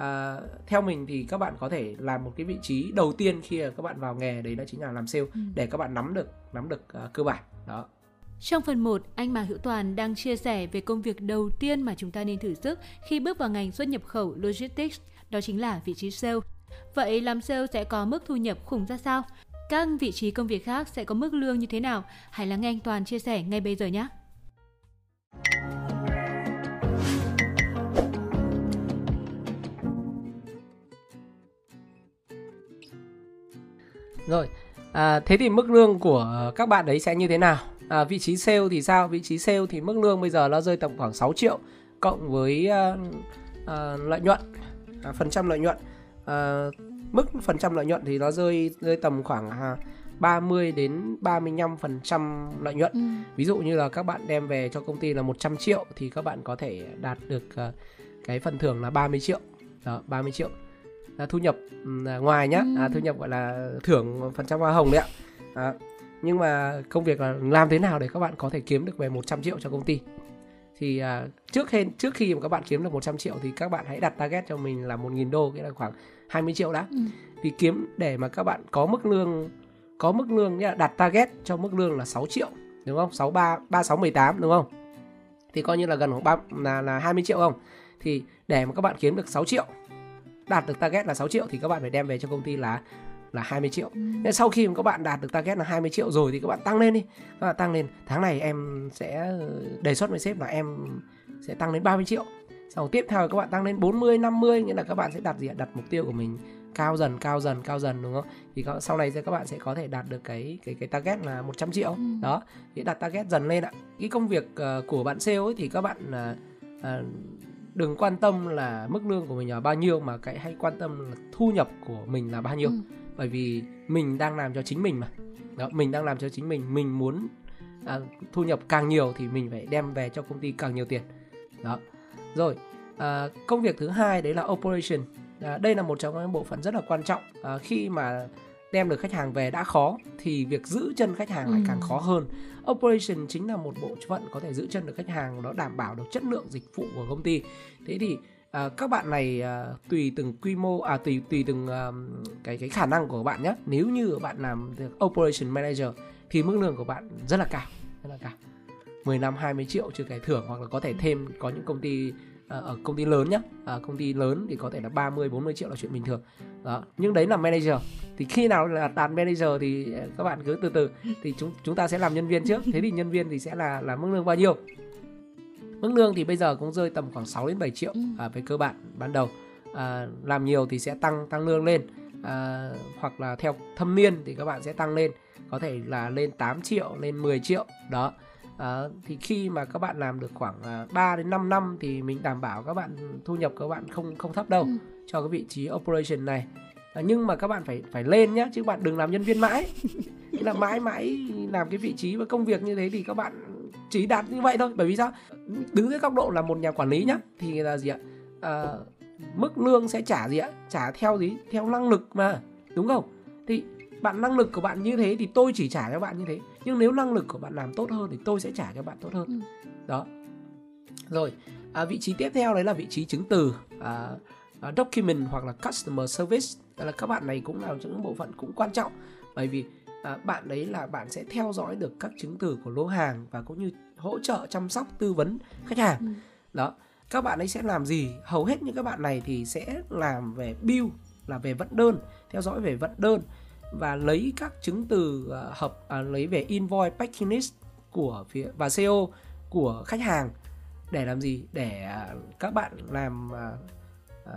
à, theo mình thì các bạn có thể làm một cái vị trí đầu tiên khi các bạn vào nghề đấy đó chính là làm sale ừ. để các bạn nắm được nắm được uh, cơ bản đó trong phần 1, anh Mà Hữu Toàn đang chia sẻ về công việc đầu tiên mà chúng ta nên thử sức khi bước vào ngành xuất nhập khẩu logistics, đó chính là vị trí sale. Vậy làm sale sẽ có mức thu nhập khủng ra sao? Các vị trí công việc khác sẽ có mức lương như thế nào? Hãy lắng nghe anh Toàn chia sẻ ngay bây giờ nhé! Rồi, à, thế thì mức lương của các bạn đấy sẽ như thế nào? À, vị trí sale thì sao? Vị trí sale thì mức lương bây giờ nó rơi tầm khoảng 6 triệu cộng với uh, uh, lợi nhuận, uh, phần trăm lợi nhuận. Uh, mức phần trăm lợi nhuận thì nó rơi rơi tầm khoảng uh, 30 đến 35 phần trăm lợi nhuận. Ừ. Ví dụ như là các bạn đem về cho công ty là 100 triệu thì các bạn có thể đạt được uh, cái phần thưởng là 30 triệu. Đó, 30 triệu là thu nhập là ngoài nhá. À, thu nhập gọi là thưởng phần trăm hoa hồng đấy ạ. À, nhưng mà công việc là làm thế nào để các bạn có thể kiếm được về 100 triệu cho công ty? Thì à, trước khi trước khi mà các bạn kiếm được 100 triệu thì các bạn hãy đặt target cho mình là 1.000 đô nghĩa là khoảng 20 triệu đã. Ừ. vì kiếm để mà các bạn có mức lương có mức lương nhá đặt target cho mức lương là 6 triệu đúng không? 63 36 18 đúng không? Thì coi như là gần khoảng 3, là là 20 triệu không? Thì để mà các bạn kiếm được 6 triệu đạt được target là 6 triệu thì các bạn phải đem về cho công ty là là 20 triệu. Ừ. Nên sau khi mà các bạn đạt được target là 20 triệu rồi thì các bạn tăng lên đi. Các bạn tăng lên. Tháng này em sẽ đề xuất với sếp là em sẽ tăng đến 30 triệu. Sau tiếp theo các bạn tăng lên 40, 50 nghĩa là các bạn sẽ đặt gì đặt mục tiêu của mình cao dần cao dần cao dần đúng không? Thì sau này các bạn sẽ có thể đạt được cái cái cái target là 100 triệu. Ừ. Đó. Thì đặt target dần lên ạ. Cái công việc uh, của bạn sale ấy thì các bạn uh, đừng quan tâm là mức lương của mình là bao nhiêu mà cái hãy quan tâm là thu nhập của mình là bao nhiêu. Ừ. bởi vì mình đang làm cho chính mình mà. Đó mình đang làm cho chính mình. Mình muốn à, thu nhập càng nhiều thì mình phải đem về cho công ty càng nhiều tiền. Đó. Rồi à, công việc thứ hai đấy là operation. À, đây là một trong những bộ phận rất là quan trọng. À, khi mà đem được khách hàng về đã khó thì việc giữ chân khách hàng lại ừ. càng khó hơn. Operation chính là một bộ phận có thể giữ chân được khách hàng nó đảm bảo được chất lượng dịch vụ của công ty thế thì à, các bạn này à, tùy từng quy mô à tùy tùy từng à, cái cái khả năng của bạn nhé nếu như bạn làm được operation manager thì mức lương của bạn rất là cao rất là cao. 10 năm 20 triệu chưa kể thưởng hoặc là có thể thêm có những công ty à, ở công ty lớn nhá. Ở công ty lớn thì có thể là 30 40 triệu là chuyện bình thường. Đó nhưng đấy là manager. Thì khi nào là đạt manager thì à, các bạn cứ từ từ. Thì chúng chúng ta sẽ làm nhân viên trước. Thế thì nhân viên thì sẽ là là mức lương bao nhiêu? Mức lương thì bây giờ cũng rơi tầm khoảng 6 đến 7 triệu ừ. à, về cơ bản ban đầu à, làm nhiều thì sẽ tăng tăng lương lên à, hoặc là theo thâm niên thì các bạn sẽ tăng lên có thể là lên 8 triệu lên 10 triệu đó à, thì khi mà các bạn làm được khoảng à, 3 đến 5 năm thì mình đảm bảo các bạn thu nhập các bạn không không thấp đâu ừ. cho cái vị trí operation này à, nhưng mà các bạn phải phải lên nhá chứ bạn đừng làm nhân viên mãi là mãi mãi làm cái vị trí và công việc như thế thì các bạn chỉ đạt như vậy thôi. Bởi vì sao? Đứng dưới góc độ là một nhà quản lý nhá thì là gì ạ? À, mức lương sẽ trả gì ạ? Trả theo gì? Theo năng lực mà đúng không? Thì bạn năng lực của bạn như thế thì tôi chỉ trả cho bạn như thế. Nhưng nếu năng lực của bạn làm tốt hơn thì tôi sẽ trả cho bạn tốt hơn. Ừ. đó. Rồi à, vị trí tiếp theo đấy là vị trí chứng từ à, à, document hoặc là customer service. Đó là các bạn này cũng là những bộ phận cũng quan trọng. Bởi vì à, bạn đấy là bạn sẽ theo dõi được các chứng từ của lô hàng và cũng như hỗ trợ chăm sóc tư vấn khách hàng. Ừ. đó các bạn ấy sẽ làm gì? Hầu hết những các bạn này thì sẽ làm về bill là về vận đơn theo dõi về vận đơn và lấy các chứng từ uh, hợp uh, lấy về invoice packing list của phía và CO của khách hàng để làm gì? Để uh, các bạn làm uh,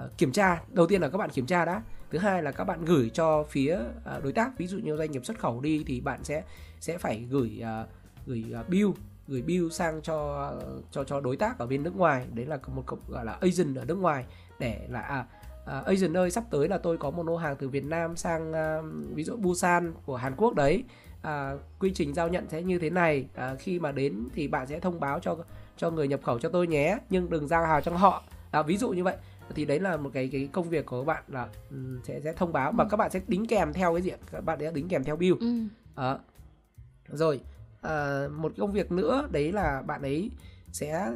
uh, kiểm tra. Đầu tiên là các bạn kiểm tra đã thứ hai là các bạn gửi cho phía à, đối tác ví dụ như doanh nghiệp xuất khẩu đi thì bạn sẽ sẽ phải gửi à, gửi à, bill gửi bill sang cho cho cho đối tác ở bên nước ngoài. Đấy là một gọi là agent ở nước ngoài để là à, à, agent ơi sắp tới là tôi có một lô hàng từ Việt Nam sang à, ví dụ Busan của Hàn Quốc đấy. À, quy trình giao nhận sẽ như thế này. À, khi mà đến thì bạn sẽ thông báo cho cho người nhập khẩu cho tôi nhé nhưng đừng giao hàng cho họ. À, ví dụ như vậy thì đấy là một cái cái công việc của các bạn là um, sẽ sẽ thông báo. Và ừ. các bạn sẽ đính kèm theo cái gì các bạn sẽ đính kèm theo bill ừ. à, rồi à, một công việc nữa đấy là bạn ấy sẽ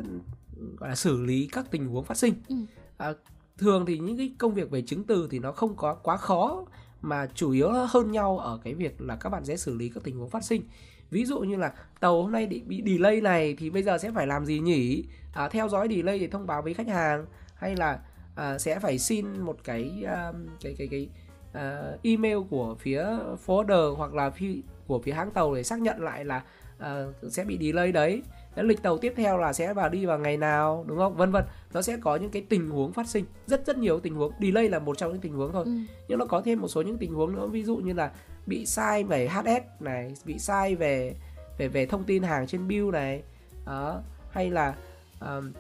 gọi là xử lý các tình huống phát sinh. Ừ. à, thường thì những cái công việc về chứng từ thì nó không có quá khó mà chủ yếu hơn nhau ở cái việc là các bạn sẽ xử lý các tình huống phát sinh. Ví dụ như là tàu hôm nay bị delay này thì bây giờ sẽ phải làm gì nhỉ? À, theo dõi delay để thông báo với khách hàng. Hay là à, sẽ phải xin một cái um, cái cái cái uh, email của phía forwarder hoặc là phi, của phía hãng tàu để xác nhận lại là uh, sẽ bị delay đấy. Cái lịch tàu tiếp theo là sẽ vào đi vào ngày nào đúng không? Vân vân. Nó sẽ có những cái tình huống phát sinh. Rất rất nhiều tình huống. Delay là một trong những tình huống thôi. Ừ. nhưng nó có thêm một số những tình huống nữa. Ví dụ như là bị sai về HS này bị sai về về về thông tin hàng trên bill này. Đó. Hay là um,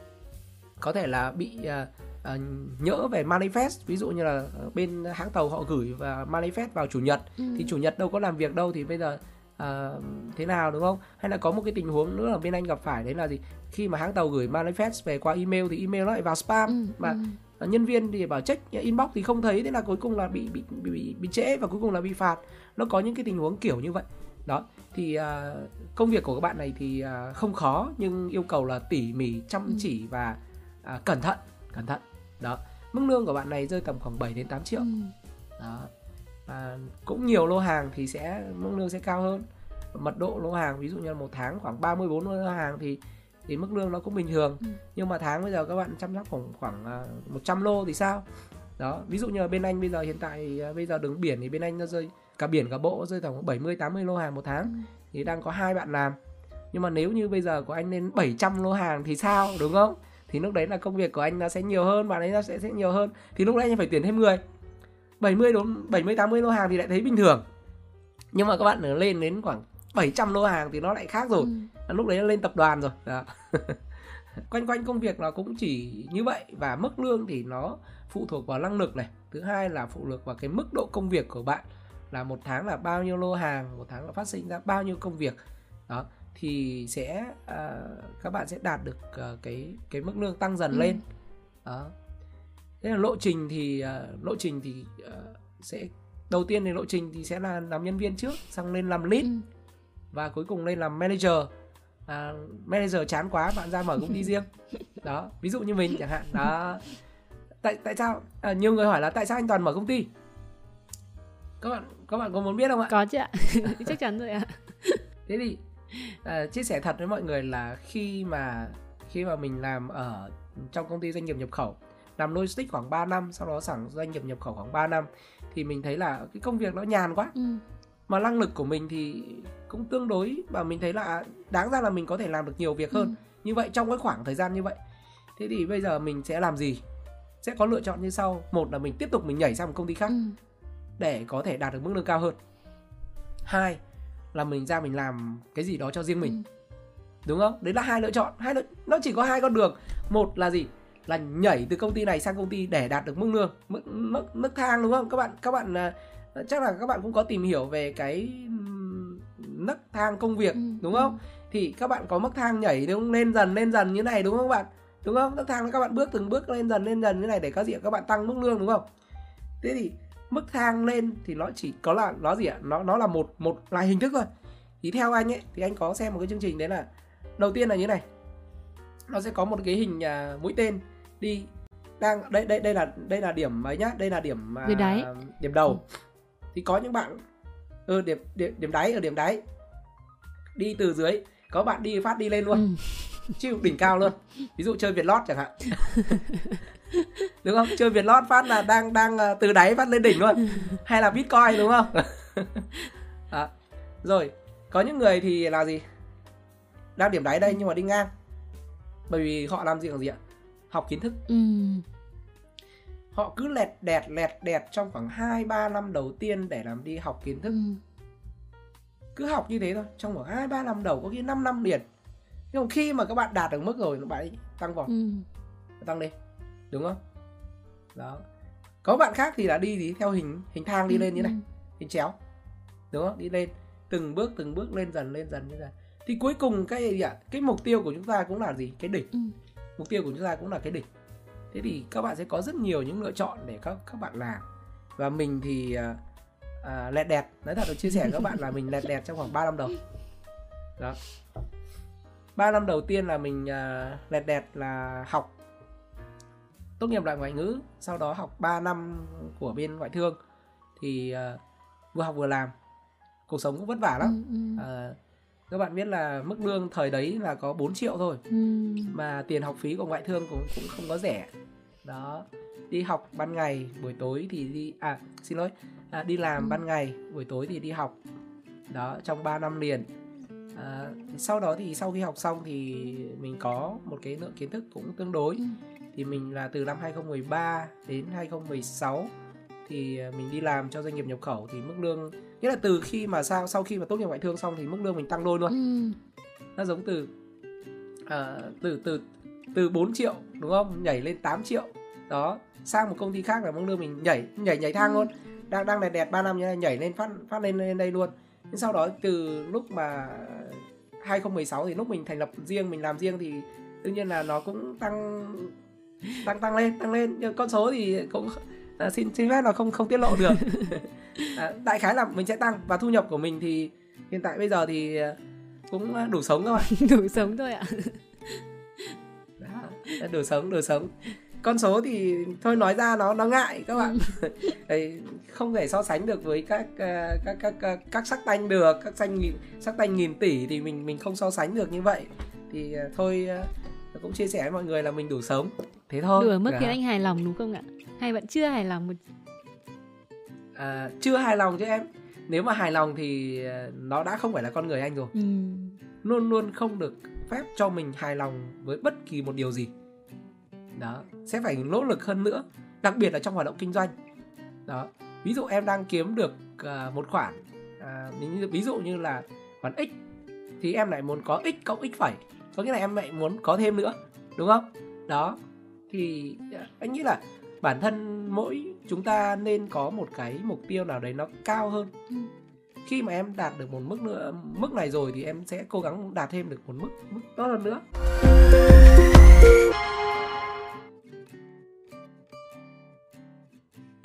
có thể là bị uh, uh, nhỡ về manifest ví dụ như là bên hãng tàu họ gửi và manifest vào chủ nhật ừ. thì chủ nhật đâu có làm việc đâu thì bây giờ uh, thế nào đúng không hay là có một cái tình huống nữa là bên anh gặp phải đấy là gì khi mà hãng tàu gửi manifest về qua email thì email nó lại vào spam ừ, mà ừ. nhân viên thì bảo check inbox thì không thấy thế là cuối cùng là bị bị bị bị, bị trễ và cuối cùng là bị phạt nó có những cái tình huống kiểu như vậy đó thì uh, công việc của các bạn này thì uh, không khó nhưng yêu cầu là tỉ mỉ chăm ừ. chỉ và uh, cẩn thận cẩn thận đó mức lương của bạn này rơi tầm khoảng 7 đến 8 triệu. Ừ. đó và cũng nhiều lô hàng thì sẽ mức lương sẽ cao hơn. Mật độ lô hàng ví dụ như là một tháng khoảng 34 lô hàng thì thì mức lương nó cũng bình thường. Ừ. nhưng mà tháng bây giờ các bạn chăm sóc khoảng khoảng 100 lô thì sao? Đó ví dụ như là bên anh bây giờ hiện tại bây giờ đứng biển thì bên anh nó rơi cả biển cả bộ rơi khoảng 70 80 lô hàng một tháng. Ừ. thì đang có hai bạn làm. Nhưng mà nếu như bây giờ của anh lên 700 lô hàng thì sao đúng không thì lúc đấy là công việc của anh nó sẽ nhiều hơn bạn ấy nó sẽ sẽ nhiều hơn. Thì lúc đấy anh phải tuyển thêm người. 70 đến 70 80 lô hàng thì lại thấy bình thường. Nhưng mà các bạn lên đến khoảng 700 lô hàng thì nó lại khác rồi. Ừ. lúc đấy nó lên tập đoàn rồi. Đó. quanh quanh công việc nó cũng chỉ như vậy. Và mức lương thì nó phụ thuộc vào năng lực này. Thứ hai là phụ thuộc vào cái mức độ công việc của bạn. Là một tháng là bao nhiêu lô hàng một tháng là phát sinh ra bao nhiêu công việc. Đó thì sẽ uh, các bạn sẽ đạt được uh, cái cái mức lương tăng dần ừ. lên. Đó. Thế là lộ trình thì uh, lộ trình thì uh, sẽ đầu tiên thì lộ trình thì sẽ là làm nhân viên trước xong lên làm lead ừ. và cuối cùng lên làm manager. À, manager chán quá bạn ra mở công ty riêng. Đó ví dụ như mình chẳng hạn. Đó. Tại tại sao? À, nhiều người hỏi là tại sao anh toàn mở công ty? Các bạn các bạn có muốn biết không ạ? Có chứ ạ. Chắc chắn rồi ạ. Thế thì à, chia sẻ thật với mọi người là khi mà khi mà mình làm ở trong công ty doanh nghiệp nhập khẩu làm logistics khoảng 3 năm sau đó sẵn doanh nghiệp nhập khẩu khoảng 3 năm thì mình thấy là cái công việc nó nhàn quá ừ. mà năng lực của mình thì cũng tương đối và mình thấy là đáng ra là mình có thể làm được nhiều việc hơn ừ. như vậy trong cái khoảng thời gian như vậy thế thì bây giờ mình sẽ làm gì sẽ có lựa chọn như sau một là mình tiếp tục mình nhảy sang một công ty khác ừ. để có thể đạt được mức lương cao hơn hai là mình ra mình làm cái gì đó cho riêng mình. Ừ. đúng không? Đấy là hai lựa chọn hai lựa... nó chỉ có hai con đường. Một là gì? Là nhảy từ công ty này sang công ty để đạt được mức lương mức mức, mức thang đúng không? Các bạn các bạn uh, chắc là các bạn cũng có tìm hiểu về cái nấc thang công việc ừ. đúng không? thì các bạn có mức thang nhảy đúng không? lên dần lên dần như này đúng không các bạn? Đúng không? Nấc thang các bạn bước từng bước lên dần lên dần như này để có gì? Các bạn tăng mức lương đúng không? Thế thì mức thang lên thì nó chỉ có là nó gì ạ? Nó nó là một một loại hình thức thôi. Thì theo anh ấy thì anh có xem một cái chương trình đấy là đầu tiên là như này. Nó sẽ có một cái hình uh, mũi tên đi đang đây đây đây là đây là điểm ấy nhá đây là điểm uh, đáy. điểm đầu. Ừ. thì có những bạn ừ điểm điểm điểm đáy ở điểm đáy. Đi từ dưới có bạn đi phát đi lên luôn. Ừ. chịu đỉnh cao luôn. Ví dụ chơi việt lót chẳng hạn đúng không chơi việt lót phát là đang đang ờ, từ đáy phát lên đỉnh luôn hay là bitcoin đúng không à, rồi có những người thì là gì đang điểm đáy đây nhưng mà đi ngang bởi vì họ làm gì còn gì ạ học kiến thức ừ. họ cứ lẹt đẹt lẹt đẹt trong khoảng 2 3 năm đầu tiên để làm đi học kiến thức. Ừ. Cứ học như thế thôi, trong khoảng 2 3 năm đầu có khi 5 năm liền. Nhưng mà khi mà các bạn đạt được mức rồi nó bạn tăng vọt. Ừ. Tăng lên. Đúng không? Đó. Có bạn khác thì là đi thì theo hình hình thang đi ừ. lên như này, ừ. hình chéo. Đúng không? Đi lên từng bước từng bước lên dần lên dần như dần. Thì cuối cùng cái gì ạ? Cái mục tiêu của chúng ta cũng là gì? Cái đỉnh. Ừ. Mục tiêu của chúng ta cũng là cái đỉnh thế thì các bạn sẽ có rất nhiều những lựa chọn để các các bạn làm và mình thì à, à, lẹt đẹt nói thật được chia sẻ các bạn là mình lẹt đẹt trong khoảng 3 năm đầu đó 3 năm đầu tiên là mình à, lẹt đẹt là học tốt nghiệp lại ngoại ngữ sau đó học 3 năm của bên ngoại thương thì uh, vừa học vừa làm cuộc sống cũng vất vả lắm ừ, ừ. Uh, các bạn biết là mức lương thời đấy là có 4 triệu thôi ừ. mà tiền học phí của ngoại thương cũng cũng không có rẻ đó đi học ban ngày buổi tối thì đi à xin lỗi à, đi làm ừ. ban ngày buổi tối thì đi học đó trong 3 năm liền à, sau đó thì sau khi học xong thì mình có một cái lượng kiến thức cũng tương đối ừ. Thì mình là từ năm 2013 đến 2016 thì mình đi làm cho doanh nghiệp nhập khẩu thì mức lương nghĩa là từ khi mà sau sau khi mà tốt nghiệp ngoại thương xong thì mức lương mình tăng đôi luôn. Ừ. nó giống từ uh, từ từ từ 4 triệu đúng không? Nhảy lên 8 triệu. Đó sang một công ty khác là mức lương mình nhảy nhảy nhảy thang ừ. luôn. Đang đang đẹp đẹp ba năm nhá nhảy lên phát phát lên lên đây luôn. Nhưng sau đó từ lúc mà 2016 thì lúc mình thành lập riêng mình làm riêng thì tự nhiên là nó cũng tăng tăng tăng lên tăng lên. Nhưng con số thì cũng à, xin xin phép là không không tiết lộ được. À, đại khái là mình sẽ tăng và thu nhập của mình thì hiện tại bây giờ thì cũng đủ sống các bạn. Đủ sống thôi ạ. Đó, đủ sống đủ sống. Con số thì thôi nói ra nó nó ngại các bạn. Đấy, không thể so sánh được với các uh, các các các, các sắc tanh được các xanh nghìn sắc tanh nghìn tỷ thì mình mình không so sánh được như vậy. Thì uh, thôi cũng chia sẻ với mọi người là mình đủ sống thế thôi. Đủ ở mức khiến anh hài lòng đúng không ạ? Hay vẫn chưa hài lòng một à, chưa hài lòng chứ em. Nếu mà hài lòng thì nó đã không phải là con người anh rồi. Ừ. luôn luôn không được phép cho mình hài lòng với bất kỳ một điều gì. Đó sẽ phải nỗ lực hơn nữa đặc biệt là trong hoạt động kinh doanh. Đó ví dụ em đang kiếm được uh, một khoản uh, ví dụ như là khoản x thì em lại muốn có x cộng x phẩy. Có nghĩa là em lại muốn có thêm nữa đúng không? Đó thì uh, anh nghĩ là bản thân mỗi chúng ta nên có một cái mục tiêu nào đấy nó cao hơn. Ừ. khi mà em đạt được một mức nữa mức này rồi thì em sẽ cố gắng đạt thêm được một mức mức tốt hơn nữa.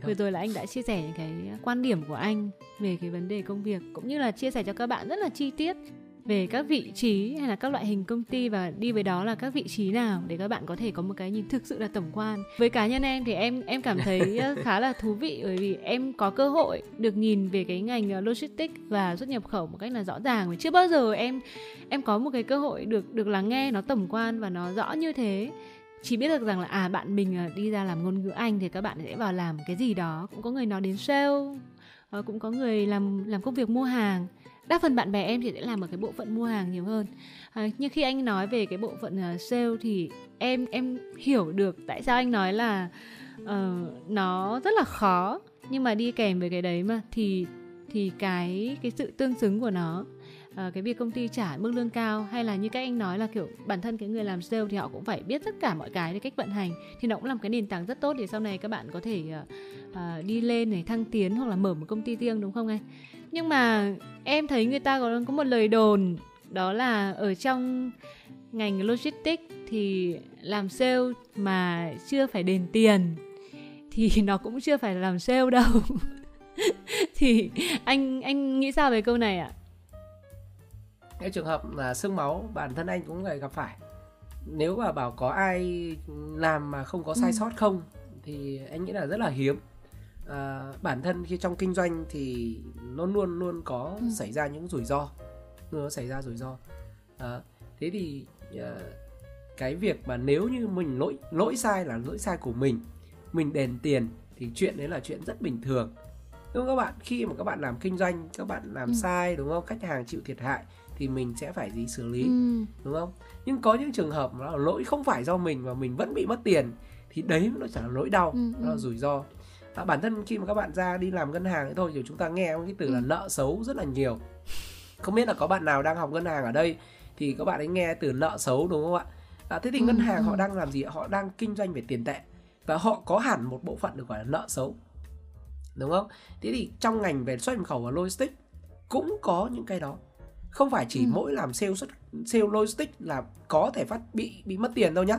Vừa rồi là anh đã chia sẻ những cái quan điểm của anh về cái vấn đề công việc cũng như là chia sẻ cho các bạn rất là chi tiết về các vị trí hay là các loại hình công ty và đi với đó là các vị trí nào để các bạn có thể có một cái nhìn thực sự là tổng quan. Với cá nhân em thì em em cảm thấy khá là thú vị bởi vì em có cơ hội được nhìn về cái ngành ờ, logistics và xuất nhập khẩu một cách là rõ ràng. Và chưa bao giờ em em có một cái cơ hội được được lắng nghe nó tổng quan và nó rõ như thế. Chỉ biết được rằng là à bạn mình ờ, đi ra làm ngôn ngữ Anh thì các bạn sẽ vào làm cái gì đó. Cũng có người nói đến sale ờ, cũng có người làm làm công việc mua hàng đa phần bạn bè em thì sẽ làm ở cái bộ phận mua hàng nhiều hơn. À, nhưng khi anh nói về cái bộ phận uh, sale thì em em hiểu được tại sao anh nói là uh, nó rất là khó. Nhưng mà đi kèm với cái đấy mà thì thì cái cái sự tương xứng của nó uh, cái việc công ty trả mức lương cao hay là như các anh nói là kiểu bản thân cái người làm sale thì họ cũng phải biết tất cả mọi cái về cách vận hành thì nó cũng làm cái nền tảng rất tốt để sau này các bạn có thể uh, uh, đi lên này thăng tiến hoặc là mở một công ty riêng đúng không anh? Nhưng mà em thấy người ta có có một lời đồn đó là ở trong ngành logistics thì làm sale mà chưa phải đền tiền thì nó cũng chưa phải là làm sale đâu. Thì anh anh nghĩ sao về câu này ạ? Cái trường hợp là xương máu bản thân anh cũng phải gặp phải. Nếu mà bảo có ai làm mà không có sai ừ. sót không thì anh nghĩ là rất là hiếm à, bản thân khi trong kinh doanh thì nó luôn luôn có ừ. xảy ra những rủi ro có xảy ra rủi ro à, thế thì à, cái việc mà nếu như mình lỗi lỗi sai là lỗi sai của mình mình đền tiền thì chuyện đấy là chuyện rất bình thường đúng không các bạn khi mà các bạn làm kinh doanh các bạn làm ừ. sai đúng không khách hàng chịu thiệt hại thì mình sẽ phải gì xử lý ừ. đúng không nhưng có những trường hợp mà lỗi không phải do mình mà mình vẫn bị mất tiền thì đấy nó chẳng là lỗi đau ừ, nó là ừ. rủi ro à, bản thân khi mà các bạn ra đi làm ngân hàng ấy thôi thì chúng ta nghe cái từ ừ. là nợ xấu rất là nhiều. Không biết là có bạn nào đang học ngân hàng ở đây thì các bạn ấy nghe từ nợ xấu đúng không ạ? À, thế thì ừ, ngân hàng ừ. họ đang làm gì họ đang kinh doanh về tiền tệ. Và họ có hẳn một bộ phận được gọi là nợ xấu. Đúng không? Thế thì trong ngành về xuất nhập khẩu và logistics cũng có những cái đó. Không phải chỉ ừ. mỗi làm sale xuất sale logistics là có thể phát bị bị mất tiền đâu nhá.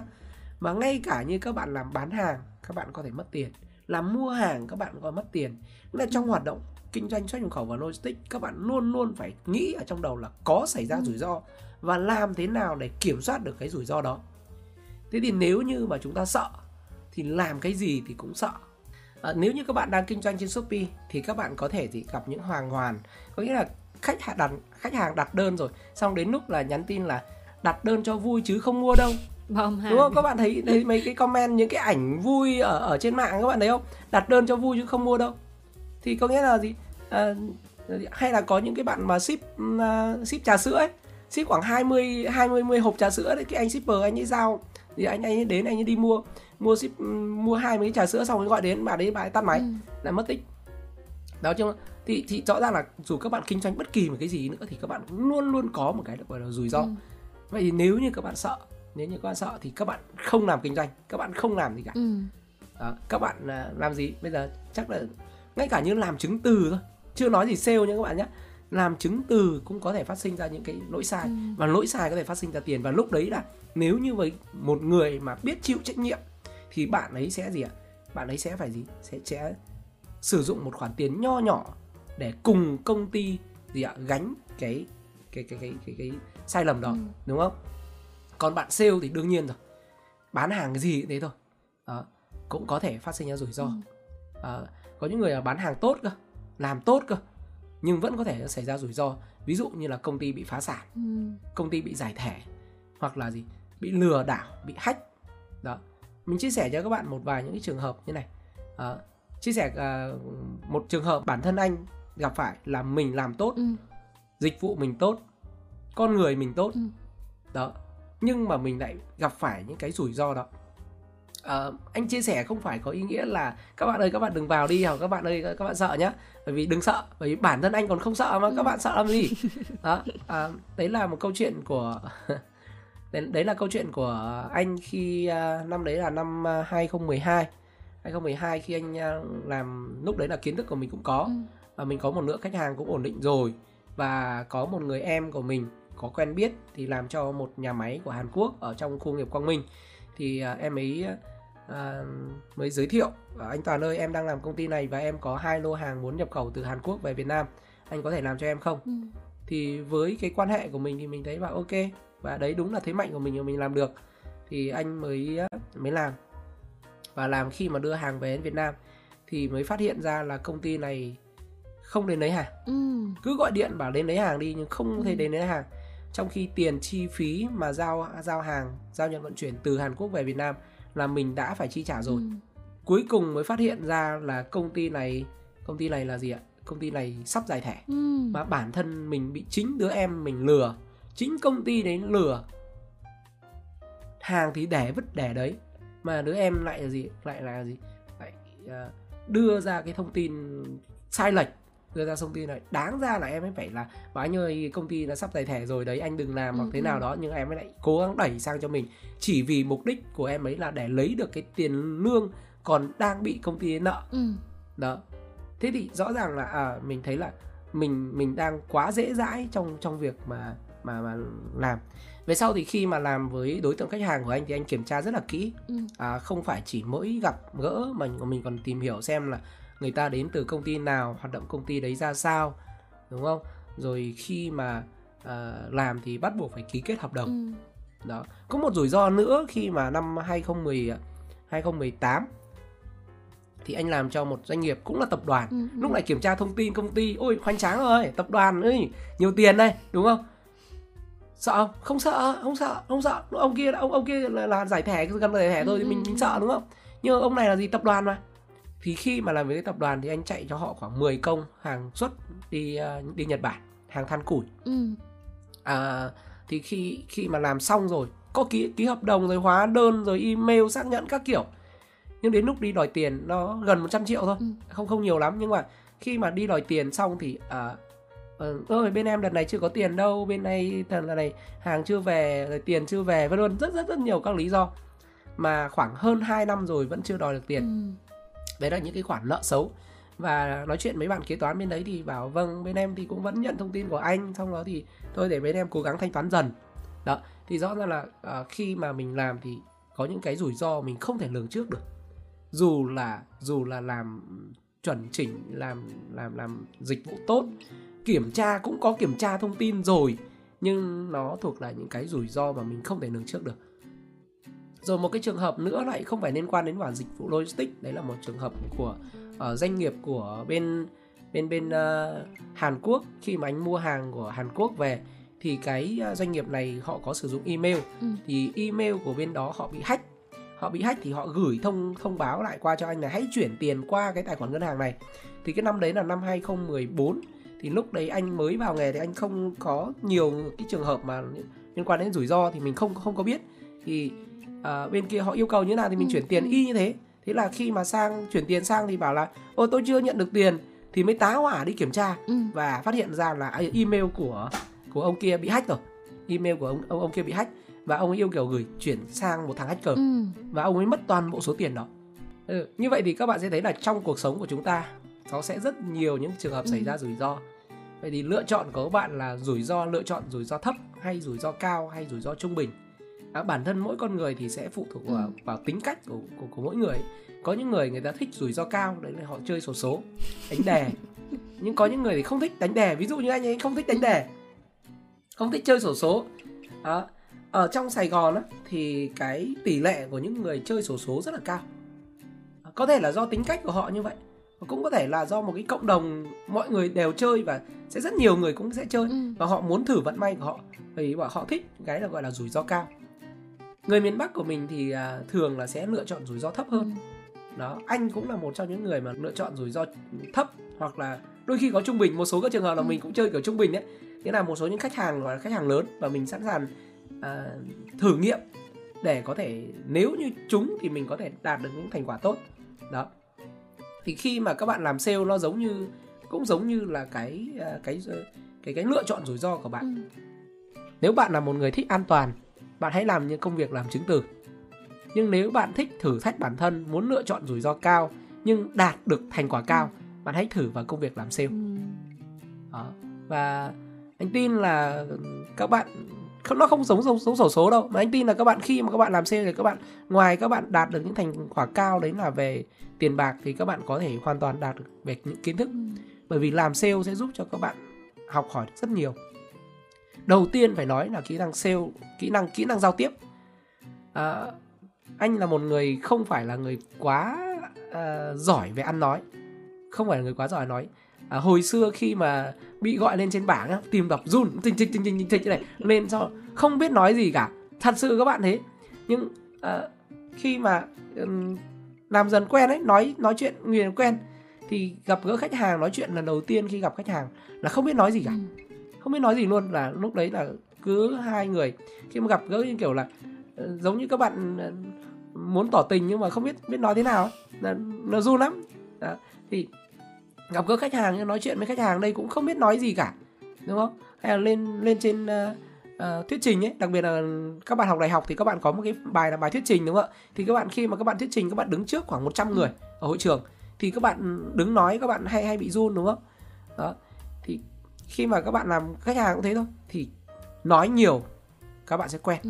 Mà ngay cả như các bạn làm bán hàng các bạn có thể mất tiền làm mua hàng các bạn có mất tiền. Là trong hoạt động kinh doanh xuất nhập khẩu và logistics các bạn luôn luôn phải nghĩ ở trong đầu là có xảy ra ừ. rủi ro và làm thế nào để kiểm soát được cái rủi ro đó. Thế thì nếu như mà chúng ta sợ thì làm cái gì thì cũng sợ. À, nếu như các bạn đang kinh doanh trên shopee thì các bạn có thể thì gặp những hoàng hoàn. Có nghĩa là khách hàng đặt khách hàng đặt đơn rồi xong đến lúc là nhắn tin là đặt đơn cho vui chứ không mua đâu bom hàng đúng không? Các bạn thấy thấy mấy cái comment những cái ảnh vui ở ở trên mạng các bạn thấy không? Đặt đơn cho vui chứ không mua đâu. Thì có nghĩa là gì? À, hay là có những cái bạn mà ship uh, ship trà sữa ấy. Ship khoảng 20 20 10 hộp trà sữa đấy cái anh shipper anh ấy giao. Thì anh anh ấy đến anh ấy đi mua. Mua ship mua hai mấy trà sữa xong rồi gọi đến bà đấy bà ấy tắt máy. Ừ. là mất tích. Đó chứ thì thì rõ ràng là dù các bạn kinh doanh bất kỳ một cái gì nữa thì các bạn cũng luôn luôn có một cái gọi là rủi ro. Ừ. vậy thì nếu như các bạn sợ nếu như các bạn sợ thì các bạn không làm kinh doanh các bạn không làm gì cả. Ừ. đó, các bạn à, làm gì? Bây giờ chắc là ngay cả như làm chứng từ thôi. Chưa nói gì sale nha các bạn nhé. Làm chứng từ cũng có thể phát sinh ra những cái lỗi sai ừ. và lỗi sai có thể phát sinh ra tiền. Và lúc đấy là nếu như với một người mà biết chịu trách nhiệm thì bạn ấy sẽ gì ạ? Bạn ấy sẽ phải gì? Sẽ sẽ sử dụng một khoản tiền nho nhỏ để cùng công ty gì ạ? Gánh cái cái cái cái cái, cái sai lầm đó ừ. đúng không còn bạn sale thì đương nhiên rồi. Bán hàng cái gì cũng thế thôi. Đó, cũng có thể phát sinh ra rủi ro. À, có những người là bán hàng tốt cơ làm tốt cơ nhưng vẫn có thể xảy ra rủi ro. Ví dụ như là công ty bị phá sản ừ. công ty bị giải thể hoặc là gì bị lừa đảo bị hack. Đó mình chia sẻ cho các bạn một vài những cái trường hợp như này. À, chia sẻ uh, một trường hợp bản thân anh gặp phải là mình làm tốt ừ. dịch vụ mình tốt con người mình tốt. Ừ. đó nhưng mà mình lại gặp phải những cái rủi ro đó. À, anh chia sẻ không phải có ý nghĩa là các bạn ơi các bạn đừng vào đi hoặc các bạn ơi các bạn sợ nhá. Bởi vì đừng sợ bởi vì bản thân anh còn không sợ mà các bạn sợ làm gì? Đó à, đấy là một câu chuyện của đấy, đấy là câu chuyện của anh khi uh, năm đấy là năm uh, 2012 2012 khi anh làm lúc đấy là kiến thức của mình cũng có ừ. và mình có một lượng khách hàng cũng ổn định rồi và có một người em của mình có quen biết thì làm cho một nhà máy của Hàn Quốc ở trong khu nghiệp Quang Minh. Thì uh, em ấy uh, mới giới thiệu anh Toàn ơi em đang làm công ty này và em có hai lô hàng muốn nhập khẩu từ Hàn Quốc về Việt Nam. Anh có thể làm cho em không? Ừ. thì với cái quan hệ của mình thì mình thấy là ok và đấy đúng là thế mạnh của mình mà mình làm được. Thì anh mới mới làm. Và làm khi mà đưa hàng về đến Việt Nam thì mới phát hiện ra là công ty này không đến lấy hàng. Ừ. cứ gọi điện bảo đến lấy hàng đi nhưng không ừ. thể đến lấy hàng trong khi tiền chi phí mà giao giao hàng giao nhận vận chuyển từ Hàn Quốc về Việt Nam là mình đã phải chi trả rồi. Ừ. cuối cùng mới phát hiện ra là công ty này công ty này là gì ạ? Công ty này sắp giải thể ừ. mà bản thân mình bị chính đứa em mình lừa. Chính công ty đấy lừa. Hàng thì để vứt để đấy. Mà đứa em lại là gì? Lại là gì? Lại uh, đưa ra cái thông tin sai lệch đưa ra thông tin này. Đáng ra là em ấy phải là bảo anh ơi công ty nó sắp giải thể rồi đấy anh đừng làm hoặc thế ừ, nào ừ. đó. Nhưng em ấy lại cố gắng đẩy sang cho mình. Chỉ vì mục đích của em ấy là để lấy được cái tiền lương còn đang bị công ty nợ. Ừ. đó. Thế thì rõ ràng là à, mình thấy là mình mình đang quá dễ dãi trong trong việc mà mà mà làm. Về sau thì khi mà làm với đối tượng khách hàng của anh thì anh kiểm tra rất là kỹ. Ừ. à, không phải chỉ mỗi gặp gỡ mà mình còn tìm hiểu xem là người ta đến từ công ty nào hoạt động công ty đấy ra sao đúng không? Rồi khi mà uh, làm thì bắt buộc phải ký kết hợp đồng. Ừ. đó. Có một rủi ro nữa khi mà năm 2010 2018 thì anh làm cho một doanh nghiệp cũng là tập đoàn. Ừ, ừ. lúc này kiểm tra thông tin công ty ôi hoành tráng rồi tập đoàn ơi nhiều tiền đây đúng không? Sợ không? Không sợ không sợ không sợ. Ông kia ông ông kia là, là giải thẻ gần giải thẻ thôi thì mình mình sợ đúng không? Nhưng ông này là gì? Tập đoàn mà thì khi mà làm với cái tập đoàn thì anh chạy cho họ khoảng 10 công hàng xuất đi uh, đi Nhật Bản hàng than củi. Ừ. à, thì khi khi mà làm xong rồi có ký ký hợp đồng rồi hóa đơn rồi email xác nhận các kiểu. Nhưng đến lúc đi đòi tiền nó gần 100 triệu thôi. Ừ. không không nhiều lắm nhưng mà khi mà đi đòi tiền xong thì uh, ơi bên em đợt này chưa có tiền đâu bên này lần này hàng chưa về rồi tiền chưa về vân vân. Rất rất rất nhiều các lý do. Mà khoảng hơn 2 năm rồi vẫn chưa đòi được tiền. Ừ đấy là những cái khoản nợ xấu. Và nói chuyện mấy bạn kế toán bên đấy thì bảo vâng bên em thì cũng vẫn nhận thông tin của anh xong đó thì thôi để bên em cố gắng thanh toán dần. Đó thì rõ ràng là uh, khi mà mình làm thì có những cái rủi ro mình không thể lường trước được. Dù là dù là làm chuẩn chỉnh làm làm làm dịch vụ tốt kiểm tra cũng có kiểm tra thông tin rồi nhưng nó thuộc là những cái rủi ro mà mình không thể lường trước được rồi một cái trường hợp nữa lại không phải liên quan đến mảng dịch vụ logistics. Đấy là một trường hợp của uh, doanh nghiệp của bên bên bên uh, Hàn Quốc. Khi mà anh mua hàng của Hàn Quốc về thì cái uh, doanh nghiệp này họ có sử dụng email. Ừ. thì email của bên đó họ bị hack. Họ bị hack thì họ gửi thông thông báo lại qua cho anh là hãy chuyển tiền qua cái tài khoản ngân hàng này. Thì cái năm đấy là năm 2014 thì lúc đấy anh mới vào nghề thì anh không có nhiều cái trường hợp mà liên quan đến rủi ro thì mình không không có biết. Thì uh, bên kia họ yêu cầu như nào thì mình ừ. chuyển tiền ừ. y như thế thế là khi mà sang chuyển tiền sang thì bảo là ô tôi chưa nhận được tiền thì mới tá hỏa đi kiểm tra ừ. và phát hiện ra là email của của ông kia bị hack rồi email của ông ông, ông kia bị hack và ông ấy yêu cầu gửi chuyển sang một thằng hacker ừ. và ông ấy mất toàn bộ số tiền đó ừ. như vậy thì các bạn sẽ thấy là trong cuộc sống của chúng ta nó sẽ rất nhiều những trường hợp ừ. xảy ra rủi ro vậy thì lựa chọn của các bạn là rủi ro lựa chọn rủi ro thấp hay rủi ro cao hay rủi ro trung bình à, bản thân mỗi con người thì sẽ phụ thuộc vào, ừ. vào tính cách của, của của mỗi người. Có những người người ta thích rủi ro cao đấy là họ chơi sổ số đánh đề nhưng có những người thì không thích đánh đề ví dụ như anh ấy không thích đánh đề không thích chơi sổ số. Đó. ở trong Sài Gòn á, thì cái tỷ lệ của những người chơi sổ số rất là cao. Có thể là do tính cách của họ như vậy cũng có thể là do một cái cộng đồng mọi người đều chơi và sẽ rất nhiều người cũng sẽ chơi ừ. và họ muốn thử vận may của họ. Vì họ thích cái là gọi là rủi ro cao người miền Bắc của mình thì à, thường là sẽ lựa chọn rủi ro thấp hơn ừ. đó anh cũng là một trong những người mà lựa chọn rủi ro thấp hoặc là đôi khi có trung bình một số các trường hợp là ừ. mình cũng chơi kiểu trung bình đấy nghĩa là một số những khách hàng gọi là khách hàng lớn và mình sẵn sàng à, thử nghiệm để có thể nếu như chúng thì mình có thể đạt được những thành quả tốt đó thì khi mà các bạn làm sale nó giống như cũng giống như là cái à, cái cái cái lựa chọn rủi ro của bạn ừ. nếu bạn là một người thích an toàn bạn hãy làm những công việc làm chứng từ nhưng nếu bạn thích thử thách bản thân muốn lựa chọn rủi ro cao nhưng đạt được thành quả cao bạn hãy thử vào công việc làm sale ừ. đó. và anh tin là các bạn không nó không giống giống giống sổ số đâu mà anh tin là các bạn khi mà các bạn làm sale thì các bạn ngoài các bạn đạt được những thành quả cao đấy là về tiền bạc thì các bạn có thể hoàn toàn đạt được về những kiến thức ừ. bởi vì làm sale sẽ giúp cho các bạn học hỏi rất nhiều đầu tiên phải nói là kỹ năng sale kỹ năng kỹ năng giao tiếp. À, anh là một người không phải là người quá à, giỏi về ăn nói. Không phải là người quá giỏi nói. À, hồi xưa khi mà bị gọi lên trên bảng á, tìm đọc run tinh trịch tinh trịch tinh trịch này lên cho không biết nói gì cả. Thật sự các bạn thế nhưng à, khi mà um, làm dần quen ấy nói nói chuyện người quen thì gặp gỡ khách hàng nói chuyện lần đầu tiên khi gặp khách hàng là không biết nói gì cả. Ừ không biết nói gì luôn là lúc đấy là cứ hai người. Khi mà gặp gỡ như kiểu là ờ, giống như các bạn ờ, muốn tỏ tình nhưng mà không biết biết nói thế nào là nó run lắm. Đó. thì gặp gỡ khách hàng nói chuyện với khách hàng đây cũng không biết nói gì cả đúng không? Hay là lên lên trên uh, uh, thuyết trình ấy đặc biệt là các bạn học đại học thì các bạn có một cái bài là bài thuyết trình đúng không ạ? Thì các bạn khi mà các bạn thuyết trình các bạn đứng trước khoảng 100 người ở hội trường thì các bạn đứng nói các bạn hay hay bị run đúng không? Đó thì khi mà các bạn làm khách hàng cũng thế thôi thì nói nhiều các bạn sẽ quen. Ừ.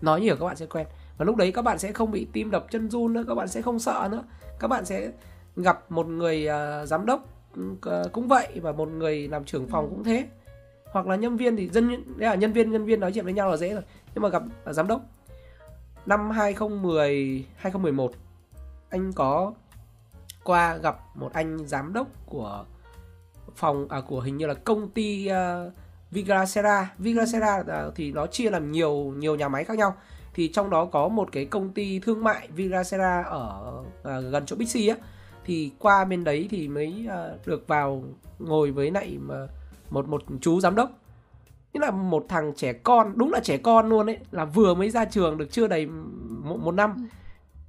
nói nhiều các bạn sẽ quen. Và lúc đấy các bạn sẽ không bị tim đập chân run nữa các bạn sẽ không sợ nữa. Các bạn sẽ gặp một người uh, giám đốc uh, cũng vậy và một người làm trưởng phòng ừ. cũng thế. Hoặc là nhân viên thì dân là nhân viên nhân viên nói chuyện với nhau là dễ rồi. Nhưng mà gặp uh, giám đốc. Năm 2010 2011 anh có qua gặp một anh giám đốc của phòng à, của hình như là công ty uh, Vigracera. Vigracera uh, thì nó chia làm nhiều nhiều nhà máy khác nhau. Thì trong đó có một cái công ty thương mại Vigracera ở uh, gần chỗ Bixi á. Thì qua bên đấy thì mới uh, được vào ngồi với lại mà một một chú giám đốc. Như là một thằng trẻ con đúng là trẻ con luôn ấy là vừa mới ra trường được chưa đầy một, một năm. Ừ.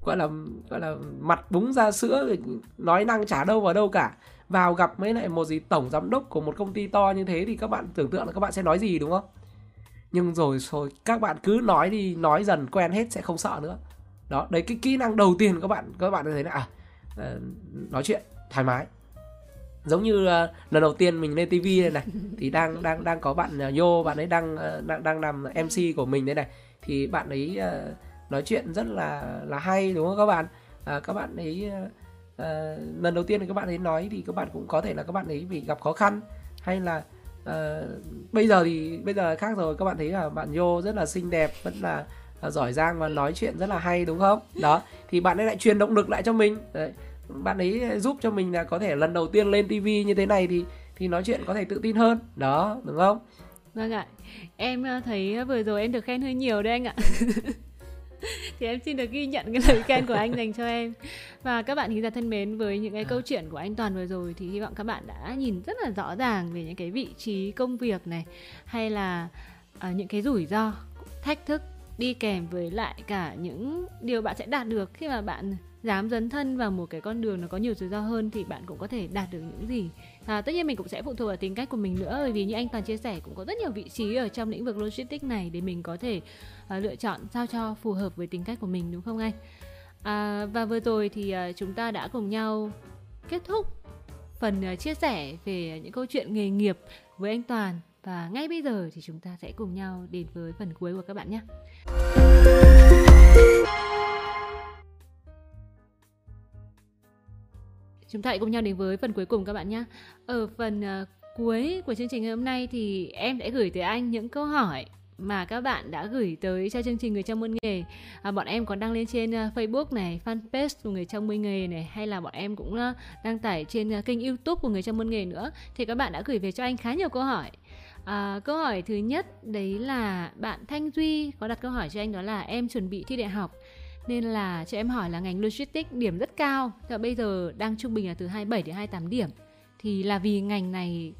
gọi là gọi là mặt búng ra sữa nói năng chả đâu vào đâu cả vào gặp mấy lại một gì tổng giám đốc của một công ty to như thế thì các bạn tưởng tượng là các bạn sẽ nói gì đúng không? Nhưng rồi rồi các bạn cứ nói đi nói dần quen hết sẽ không sợ nữa. Đó đấy cái kỹ năng đầu tiên các bạn các bạn thấy là à ờ, nói chuyện thoải mái. Giống như uh, lần đầu tiên mình lên tivi này này thì đang đang đang có bạn uh, Yo bạn ấy đang uh, đang đang làm MC của mình đây này. Thì bạn ấy uh, nói chuyện rất là là hay đúng không các bạn? Uh, các bạn ấy uh, uh, lần đầu tiên thì các bạn ấy nói thì các bạn cũng có thể là các bạn ấy bị gặp khó khăn. Hay là uh, bây giờ thì bây giờ khác rồi các bạn thấy là bạn vô rất là xinh đẹp vẫn là uh, giỏi giang và nói chuyện rất là hay đúng không? Đó thì bạn ấy lại truyền động lực lại cho mình. Đấy. bạn ấy giúp cho mình là có thể lần đầu tiên lên tivi như thế này thì thì nói chuyện có thể tự tin hơn. Đó đúng không? Vâng ạ. Em ờ, thấy vừa rồi em được khen hơi nhiều đấy anh ạ. thì em xin được ghi nhận cái lời khen của anh dành cho em. Và các bạn thính giả thân mến với những cái câu chuyện của anh toàn vừa rồi thì hy vọng các bạn đã nhìn rất là rõ ràng về những cái vị trí công việc này hay là uh, những cái rủi ro thách thức đi kèm với lại cả những điều bạn sẽ đạt được. Khi mà bạn dám dấn thân vào một cái con đường nó có nhiều rủi ro hơn thì bạn cũng có thể đạt được những gì à, tất nhiên mình cũng sẽ phụ thuộc vào tính cách của mình nữa bởi vì như anh toàn chia sẻ cũng có rất nhiều vị trí ở trong lĩnh vực logistics này để mình có thể uh, lựa chọn sao cho phù hợp với tính cách của mình đúng không anh? À, và vừa rồi thì uh, chúng ta đã cùng nhau kết thúc phần uh, chia sẻ về những câu chuyện nghề nghiệp với anh toàn. Và ngay bây giờ thì chúng ta sẽ cùng nhau đến với phần cuối của các bạn nhé. Chúng ta hãy cùng nhau đến với phần cuối cùng các bạn nhé. Ở phần uh, cuối của chương trình ngày hôm nay thì em đã gửi tới anh những câu hỏi mà các bạn đã gửi tới cho chương trình người trong môn nghề. À, bọn em còn đăng lên trên uh, Facebook này fanpage của người trong môn nghề này hay là bọn em cũng uh, đăng tải trên uh, kênh YouTube của người trong môn nghề nữa. Thì các bạn đã gửi về cho anh khá nhiều câu hỏi. À, câu hỏi thứ nhất đấy là bạn Thanh Duy có đặt câu hỏi cho anh đó là em chuẩn bị thi đại học nên là cho em hỏi là ngành logistics điểm rất cao. Và bây giờ đang trung bình là từ 27 đến 28 điểm. Thì là vì ngành này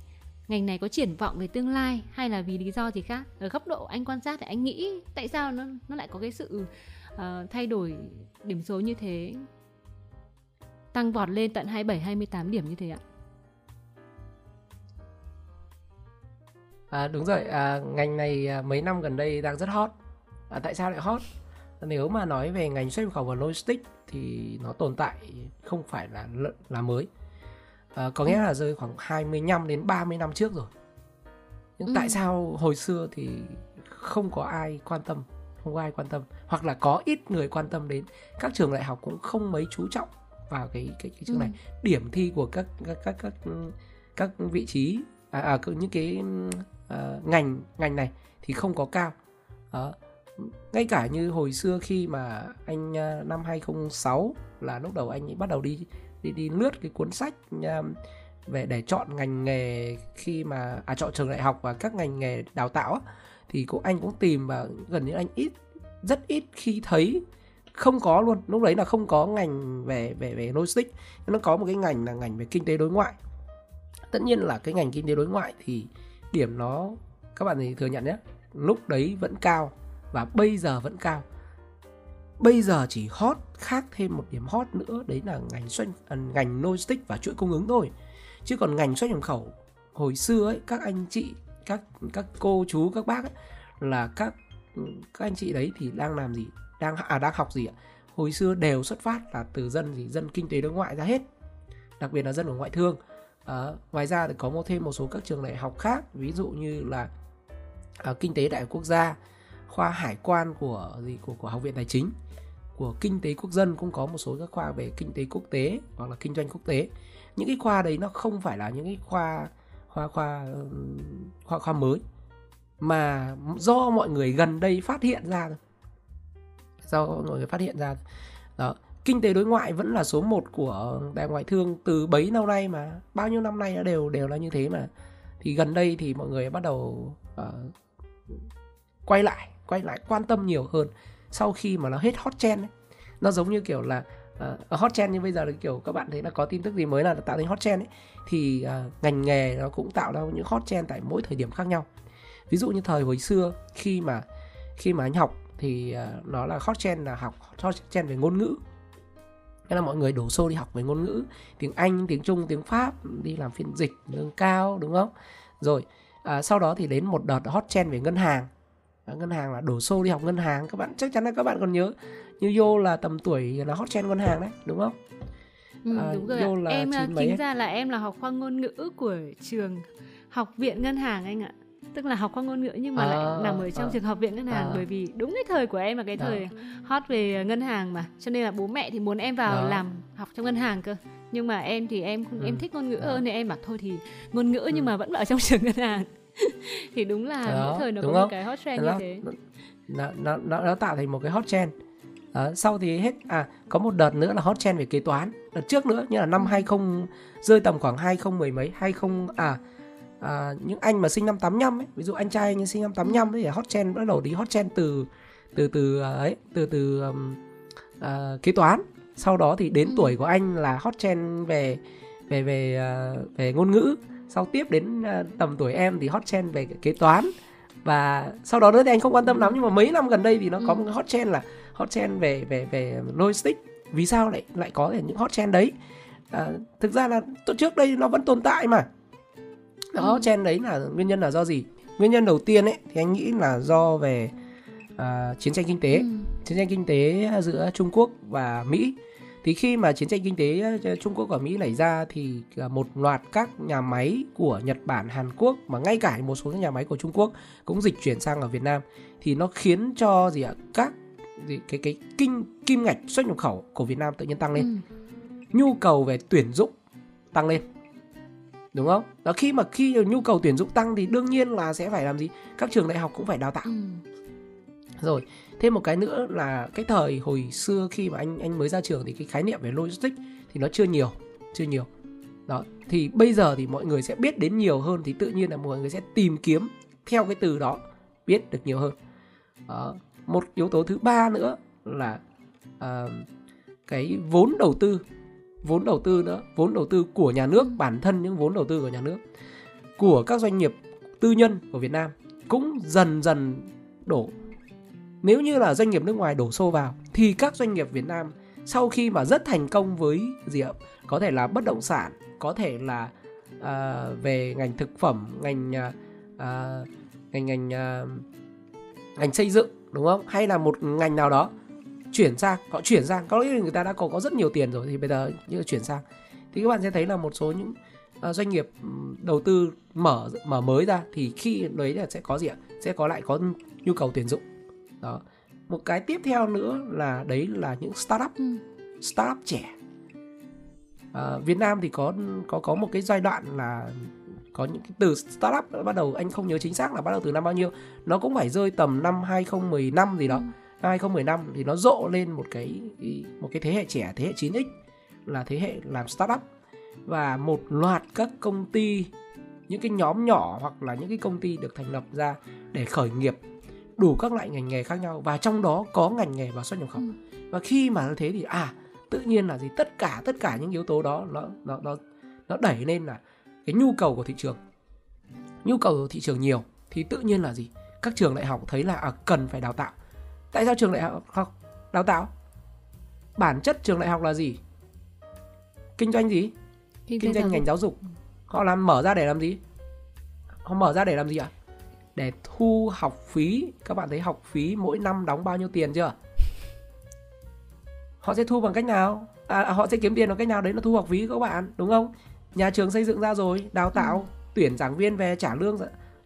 ngành này có triển vọng về tương lai hay là vì lý do gì khác? Ở góc độ anh quan sát thì anh nghĩ tại sao nó nó lại có cái sự uh, thay đổi điểm số như thế? Tăng vọt lên tận 27 28 điểm như thế ạ. À, đúng rồi, à, ngành này à, mấy năm gần đây đang rất hot. À, tại sao lại hot? Nếu mà nói về ngành xuất nhập khẩu và logistics thì nó tồn tại không phải là là mới. À, có nghĩa là rơi khoảng 25 đến 30 năm trước rồi. Nhưng ừ. tại sao hồi xưa thì không có ai quan tâm, không có ai quan tâm hoặc là có ít người quan tâm đến. Các trường đại học cũng không mấy chú trọng vào cái cái cái trường ừ. này. Điểm thi của các các các các các vị trí à, à những cái uh, ngành ngành này thì không có cao đó ngay cả như hồi xưa khi mà anh à, năm 2006 là lúc đầu anh ấy bắt đầu đi đi đi lướt cái cuốn sách à, về để chọn ngành nghề khi mà à chọn trường đại học và các ngành nghề đào tạo thì cũng anh cũng tìm và gần như anh ít, rất ít khi thấy, không có luôn. Lúc đấy là không có ngành về về về logistics nó có một cái ngành là ngành về kinh tế đối ngoại. Tất nhiên là cái ngành kinh tế đối ngoại thì điểm nó, các bạn thì thừa nhận nhé, lúc đấy vẫn cao và bây giờ vẫn cao. Bây giờ chỉ hot khác thêm một điểm hot nữa đấy là ngành xuất à, ngành logistics và chuỗi cung ứng thôi. Chứ còn ngành xuất nhập khẩu hồi xưa ấy các anh chị các các cô chú các bác ấy, là các các anh chị đấy thì đang làm gì? Đang à đang học gì ạ? Hồi xưa đều xuất phát là từ dân gì? Dân kinh tế đối ngoại ra hết. Đặc biệt là dân ở ngoại thương. À, ngoài ra thì có một thêm một số các trường đại học khác ví dụ như là à, kinh tế đại học quốc gia khoa hải quan của gì của của học viện tài chính của kinh tế quốc dân cũng có một số các khoa về kinh tế quốc tế hoặc là kinh doanh quốc tế. Những cái khoa đấy nó không phải là những cái khoa khoa khoa khoa khoa mới mà do mọi người gần đây phát hiện ra do mọi người phát hiện ra đó kinh tế đối ngoại vẫn là số 1 của đại ngoại thương từ bấy lâu nay mà bao nhiêu năm nay nó đều đều là như thế mà. Thì gần đây thì mọi người bắt đầu uh, quay lại quay lại quan tâm nhiều hơn sau khi mà nó hết hot trend ấy. nó giống như kiểu là uh, hot trend như bây giờ là kiểu các bạn thấy là có tin tức gì mới là tạo thành hot trend ấy thì uh, ngành nghề nó cũng tạo ra những hot trend tại mỗi thời điểm khác nhau ví dụ như thời hồi xưa khi mà khi mà anh học thì uh, nó là hot trend là học hot trend về ngôn ngữ nên là mọi người đổ xô đi học về ngôn ngữ tiếng Anh, tiếng Trung, tiếng Pháp đi làm phiên dịch lương cao đúng không? Rồi à, sau đó thì đến một đợt hot trend về ngân hàng ngân hàng là đổ xô đi học ngân hàng các bạn chắc chắn là các bạn còn nhớ như vô là tầm tuổi là hot trend ngân hàng đấy đúng không? Ừ, à, đúng rồi là em chính ra là em là học khoa ngôn ngữ của trường học viện ngân hàng anh ạ tức là học khoa ngôn ngữ nhưng mà à, lại nằm ở trong à, trường học viện ngân hàng à. bởi vì đúng cái thời của em là cái thời à. hot về ngân hàng mà cho nên là bố mẹ thì muốn em vào à. làm học trong ngân hàng cơ nhưng mà em thì em ừ. em thích ngôn ngữ à. hơn thì em bảo thôi thì ngôn ngữ ừ. nhưng mà vẫn ở trong trường ngân hàng thì đúng là đó, mỗi thời nó có không? một cái hot trend như thế. nó nó nó, nó tạo thành một cái hot trend. Đó, sau thì hết à có một đợt nữa là hot trend về kế toán. Đợt trước nữa như là năm 20 rơi tầm khoảng 20 mấy 20 à à, những anh mà sinh năm 85 ấy, ví dụ anh trai như sinh năm 85 thì hot trend bắt đầu đi hot trend từ từ từ à, ấy từ từ um, à, kế toán. Sau đó thì đến ừ. tuổi của anh là hot trend về về về uh, về ngôn ngữ sau tiếp đến uh, tầm tuổi em thì hot trend về kế toán. Và sau đó nữa thì anh không quan tâm lắm nhưng mà mấy năm gần đây thì nó có ừ. một cái hot trend là hot trend về về về logistics. Vì sao lại lại có những hot trend đấy? À, thực ra là trước đây nó vẫn tồn tại mà. Đó hot trend đấy là nguyên nhân là do gì? Nguyên nhân đầu tiên ấy thì anh nghĩ là do về uh, chiến tranh kinh tế. Ừ. chiến tranh kinh tế giữa Trung Quốc và Mỹ thì khi mà chiến tranh kinh tế Trung Quốc và Mỹ nảy ra thì một loạt các nhà máy của Nhật Bản, Hàn Quốc mà ngay cả một số nhà máy của Trung Quốc cũng dịch chuyển sang ở Việt Nam thì nó khiến cho gì ạ các gì cái cái kinh kim ngạch xuất nhập khẩu của Việt Nam tự nhiên tăng lên. Ừ. Nhu cầu về tuyển dụng tăng lên. Đúng không? Đó khi mà khi nhu cầu tuyển dụng tăng thì đương nhiên là sẽ phải làm gì? Các trường đại học cũng phải đào tạo. Ừ. Rồi, thêm một cái nữa là cái thời hồi xưa khi mà anh anh mới ra trường thì cái khái niệm về logistics thì nó chưa nhiều, chưa nhiều. Đó, thì bây giờ thì mọi người sẽ biết đến nhiều hơn thì tự nhiên là mọi người sẽ tìm kiếm theo cái từ đó biết được nhiều hơn. Đó, một yếu tố thứ ba nữa là uh, cái vốn đầu tư vốn đầu tư nữa vốn đầu tư của nhà nước bản thân những vốn đầu tư của nhà nước của các doanh nghiệp tư nhân của Việt Nam cũng dần dần đổ nếu như là doanh nghiệp nước ngoài đổ xô vào thì các doanh nghiệp Việt Nam sau khi mà rất thành công với gì ạ? Có thể là bất động sản có thể là uh, về ngành thực phẩm ngành uh, ngành ngành uh, ngành xây dựng đúng không? Hay là một ngành nào đó chuyển sang họ chuyển sang. Có nghĩa là người ta đã có có rất nhiều tiền rồi thì bây giờ như chuyển sang. Thì các bạn sẽ thấy là một số những uh, doanh nghiệp ừ, đầu tư mở mở mới ra thì khi đấy là sẽ có gì ạ? Sẽ có lại có nhu cầu tuyển dụng đó. Một cái tiếp theo nữa là đấy là những startup ừ. startup trẻ. À, Việt Nam thì có có có một cái giai đoạn là có những cái từ startup bắt đầu anh không nhớ chính xác là bắt đầu từ năm bao nhiêu. Nó cũng phải rơi tầm năm 2015 gì đó. Ừ. năm 2015 thì nó rộ lên một cái một cái thế hệ trẻ thế hệ 9x là thế hệ làm startup. Và một loạt các công ty những cái nhóm nhỏ hoặc là những cái công ty được thành lập ra để khởi nghiệp đủ các loại ngành nghề khác nhau và trong đó có ngành nghề và xuất nhập khẩu. Ừ. và khi mà như thế thì à tự nhiên là gì tất cả tất cả những yếu tố đó nó nó nó nó đẩy lên là cái nhu cầu của thị trường. Nhu cầu của thị trường nhiều thì tự nhiên là gì? Các trường đại học thấy là à, cần phải đào tạo. Tại sao trường đại học học đào tạo? Bản chất trường đại học là gì? Kinh doanh gì? Kinh, kinh doanh ngành giáo dục. Họ làm mở ra để làm gì? Họ mở ra để làm gì ạ? à? Để thu học phí. Các bạn thấy học phí mỗi năm đóng bao nhiêu tiền chưa? Họ sẽ thu bằng cách nào? À, à, họ sẽ kiếm tiền bằng cách nào? Đấy là thu học phí các bạn đúng không? Nhà trường xây dựng ra rồi đào tạo ừ. tuyển giảng viên về trả lương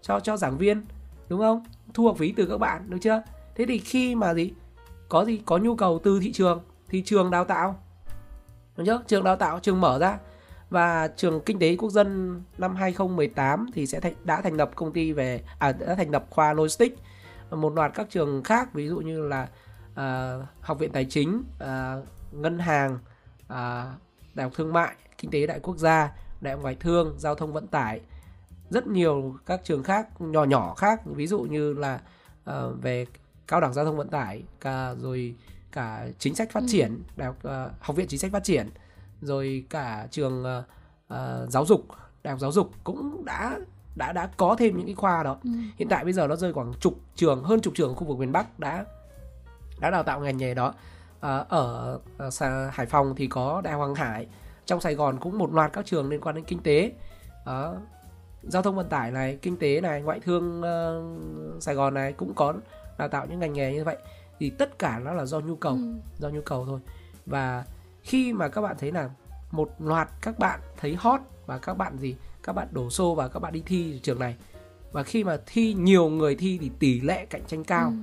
cho cho giảng viên đúng không? Thu học phí từ các bạn được chưa? Thế thì khi mà gì? Có gì? Có nhu cầu từ thị trường thì trường đào tạo đúng chưa? Trường đào tạo trường mở ra và trường kinh tế quốc dân năm 2018 thì sẽ thành, đã thành lập công ty về à đã thành lập khoa logistics một loạt các trường khác ví dụ như là uh, học viện tài chính uh, ngân hàng uh, đại học thương mại kinh tế đại quốc gia đại học ngoại thương giao thông vận tải rất nhiều các trường khác nhỏ nhỏ khác ví dụ như là uh, về cao đẳng giao thông vận tải cả rồi cả chính sách phát ừ. triển đại học uh, học viện chính sách phát triển rồi cả trường uh, uh, giáo dục đại học giáo dục cũng đã đã đã có thêm những cái khoa đó. Ừ. hiện tại bây giờ nó rơi khoảng chục trường hơn chục trường ở khu vực miền bắc đã đã đào tạo ngành nghề đó. Uh, ở uh, hải phòng thì có đại hoàng hải. Trong sài gòn cũng một loạt các trường liên quan đến kinh tế. Uh, giao thông vận tải này kinh tế này ngoại thương uh, sài gòn này cũng có đào tạo những ngành nghề như vậy. Thì tất cả nó là do nhu cầu ừ. do nhu cầu thôi. Và khi mà các bạn thấy là một loạt các bạn thấy hot và các bạn gì các bạn đổ xô và các bạn đi thi trường này và khi mà thi nhiều người thi thì tỷ lệ cạnh tranh cao ừ.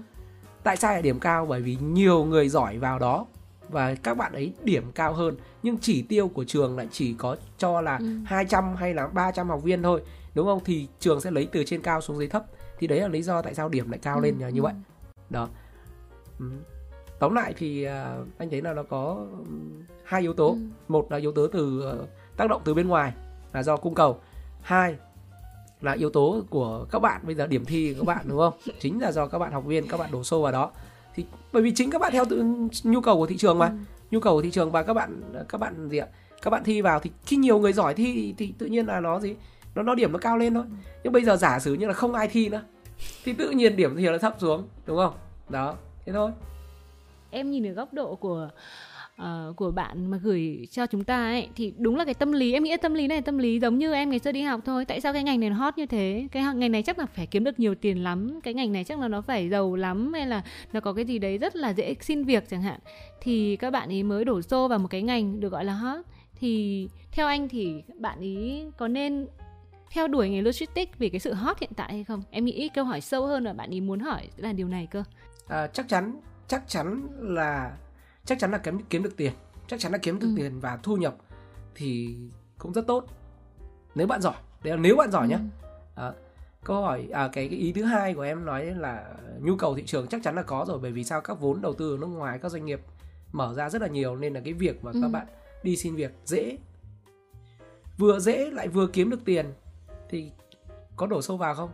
tại sao lại điểm cao bởi vì nhiều người giỏi vào đó và các bạn ấy điểm cao hơn nhưng chỉ tiêu của trường lại chỉ có cho là ừ. 200 hay là 300 học viên thôi đúng không thì trường sẽ lấy từ trên cao xuống dưới thấp thì đấy là lý do tại sao điểm lại cao ừ. lên như vậy đó ừ. Tóm lại thì uh, anh thấy là nó có hai yếu tố. Ừ. một là yếu tố từ uh, tác động từ bên ngoài là do cung cầu. Hai là yếu tố của các bạn bây giờ điểm thi các bạn đúng không? Chính là do các bạn học viên các bạn đổ xô vào đó. Thì bởi vì chính các bạn theo tự nhu cầu của thị trường mà. Ừ. nhu cầu của thị trường và các bạn các bạn gì ạ? Các bạn thi vào thì khi nhiều người giỏi thi thì, thì tự nhiên là nó gì? Nó nó điểm nó cao lên thôi. Nhưng bây giờ giả sử như là không ai thi nữa thì tự nhiên điểm thì nó thấp xuống đúng không? Đó thế thôi em nhìn ở góc độ của uh, của bạn mà gửi cho chúng ta ấy thì đúng là cái tâm lý em nghĩ tâm lý này tâm lý giống như em ngày xưa đi học thôi. Tại sao cái ngành này nó hot như thế? Cái ngành này chắc là phải kiếm được nhiều tiền lắm. Cái ngành này chắc là nó phải giàu lắm hay là nó có cái gì đấy rất là dễ xin việc chẳng hạn. Thì các bạn ấy mới đổ xô vào một cái ngành được gọi là hot. Thì theo anh thì bạn ý có nên theo đuổi nghề logistics vì cái sự hot hiện tại hay không? Em nghĩ câu hỏi sâu hơn là bạn ý muốn hỏi là điều này cơ. À, chắc chắn chắc chắn là chắc chắn là kiếm kiếm được tiền chắc chắn là kiếm được ừ. tiền và thu nhập thì cũng rất tốt nếu bạn giỏi đấy là nếu bạn giỏi ừ. nhé à, câu hỏi à, cái, cái ý thứ hai của em nói là nhu cầu thị trường chắc chắn là có rồi bởi vì sao các vốn đầu tư ở nước ngoài các doanh nghiệp mở ra rất là nhiều nên là cái việc mà ừ. các bạn đi xin việc dễ vừa dễ lại vừa kiếm được tiền thì có đổ sâu vào không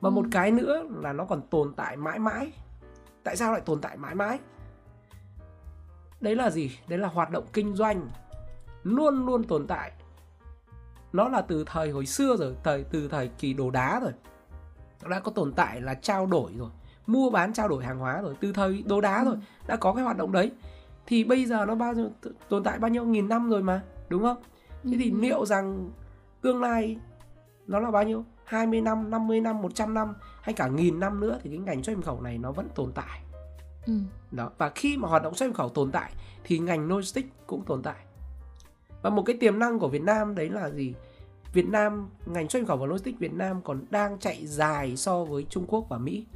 và ừ. một cái nữa là nó còn tồn tại mãi mãi tại sao lại tồn tại mãi mãi? Đấy là gì? Đấy là hoạt động kinh doanh luôn luôn tồn tại. Nó là từ thời hồi xưa rồi thời từ thời kỳ đồ đá rồi. Nó đã có tồn tại là trao đổi rồi mua bán trao đổi hàng hóa rồi từ thời đồ đá rồi đã có cái hoạt động đấy. Thì bây giờ nó bao nhiêu tồn tại bao nhiêu nghìn năm rồi mà đúng không? Thế thì ừ. liệu rằng tương lai nó là bao nhiêu? 20 năm 50 năm 100 năm hay cả nghìn năm nữa thì cái ngành xuất nhập khẩu này nó vẫn tồn tại ừ. đó và khi mà hoạt động xuất nhập khẩu tồn tại thì ngành logistics cũng tồn tại và một cái tiềm năng của Việt Nam đấy là gì Việt Nam ngành xuất nhập khẩu và logistics Việt Nam còn đang chạy dài so với Trung Quốc và Mỹ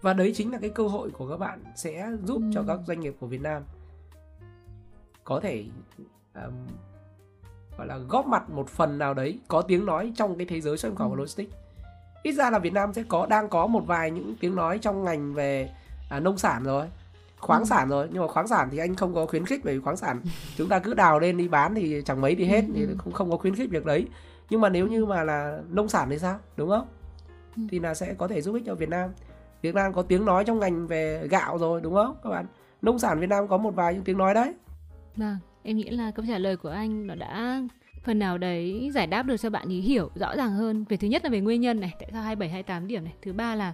và đấy chính là cái cơ hội của các bạn sẽ giúp ừ. cho các doanh nghiệp của Việt Nam có thể um, gọi là góp mặt một phần nào đấy có tiếng nói trong cái thế giới xuất nhập khẩu và ừ. logistics ít ra là Việt Nam sẽ có đang có một vài những tiếng nói trong ngành về à, nông sản rồi khoáng ừ. sản rồi. Nhưng mà khoáng sản thì anh không có khuyến khích bởi vì khoáng sản chúng ta cứ đào lên đi bán thì chẳng mấy đi hết ừ. thì không không có khuyến khích việc đấy. Nhưng mà nếu như mà là nông sản thì sao? Đúng không? Ừ. thì là sẽ có thể giúp ích cho Việt Nam. Việt Nam có tiếng nói trong ngành về gạo rồi đúng không các bạn? Nông sản Việt Nam có một vài những tiếng nói đấy. Vâng em nghĩ là câu trả lời của anh nó đã phần nào đấy giải đáp được cho bạn ý hiểu rõ ràng hơn về thứ nhất là về nguyên nhân này tại sao 27 28 điểm này. Thứ ba là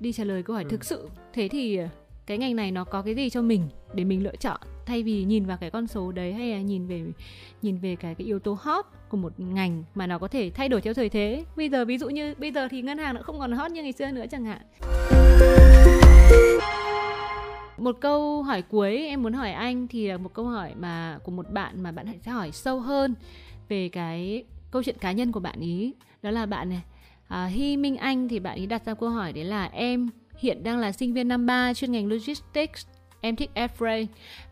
đi trả lời câu hỏi ừ. thực sự. Thế thì ờ, cái ngành này nó có cái gì cho mình để mình lựa chọn? Thay vì nhìn vào cái con số đấy hay là nhìn về nhìn về cái cái yếu tố hot của một ngành mà nó có thể thay đổi theo thời thế. Bây giờ ví dụ như bây giờ thì ngân hàng nó không còn hot như ngày xưa nữa chẳng hạn. Một câu hỏi cuối em muốn hỏi anh thì là một câu hỏi mà của một bạn mà bạn sẽ hỏi sâu hơn về cái câu chuyện cá nhân của bạn ý đó là bạn này à, Hy Minh Anh thì bạn ý đặt ra câu hỏi đấy là em hiện đang là sinh viên năm 3 chuyên ngành logistics em thích air freight